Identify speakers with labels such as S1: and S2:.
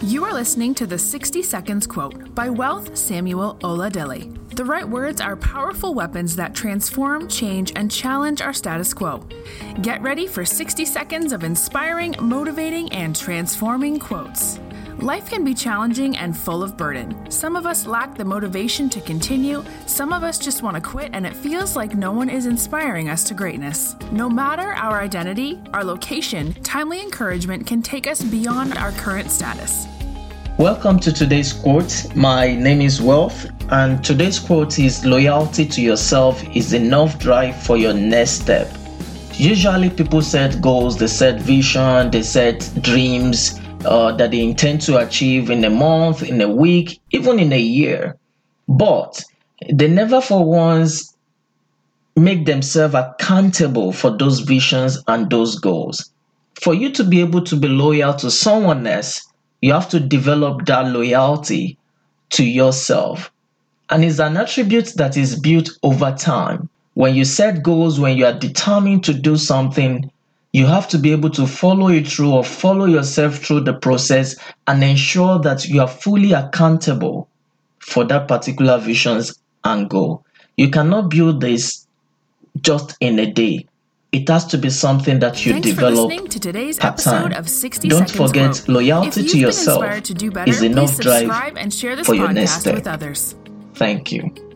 S1: You are listening to the 60 Seconds Quote by Wealth Samuel Oladele. The right words are powerful weapons that transform, change, and challenge our status quo. Get ready for 60 seconds of inspiring, motivating, and transforming quotes. Life can be challenging and full of burden. Some of us lack the motivation to continue, some of us just want to quit, and it feels like no one is inspiring us to greatness. No matter our identity, our location, timely encouragement can take us beyond our current status.
S2: Welcome to today's quote. My name is Wealth, and today's quote is Loyalty to yourself is enough drive for your next step. Usually, people set goals, they set vision, they set dreams uh, that they intend to achieve in a month, in a week, even in a year. But they never for once make themselves accountable for those visions and those goals. For you to be able to be loyal to someone else, you have to develop that loyalty to yourself. And it's an attribute that is built over time. When you set goals, when you are determined to do something, you have to be able to follow it through or follow yourself through the process and ensure that you are fully accountable for that particular visions and goal. You cannot build this just in a day. It has to be something that you
S1: Thanks
S2: develop
S1: to today's episode
S2: time.
S1: of 60
S2: Don't
S1: Seconds
S2: forget, loyalty to yourself
S1: to do better,
S2: is enough drive
S1: and share this
S2: for your next step.
S1: with others.
S2: Thank you.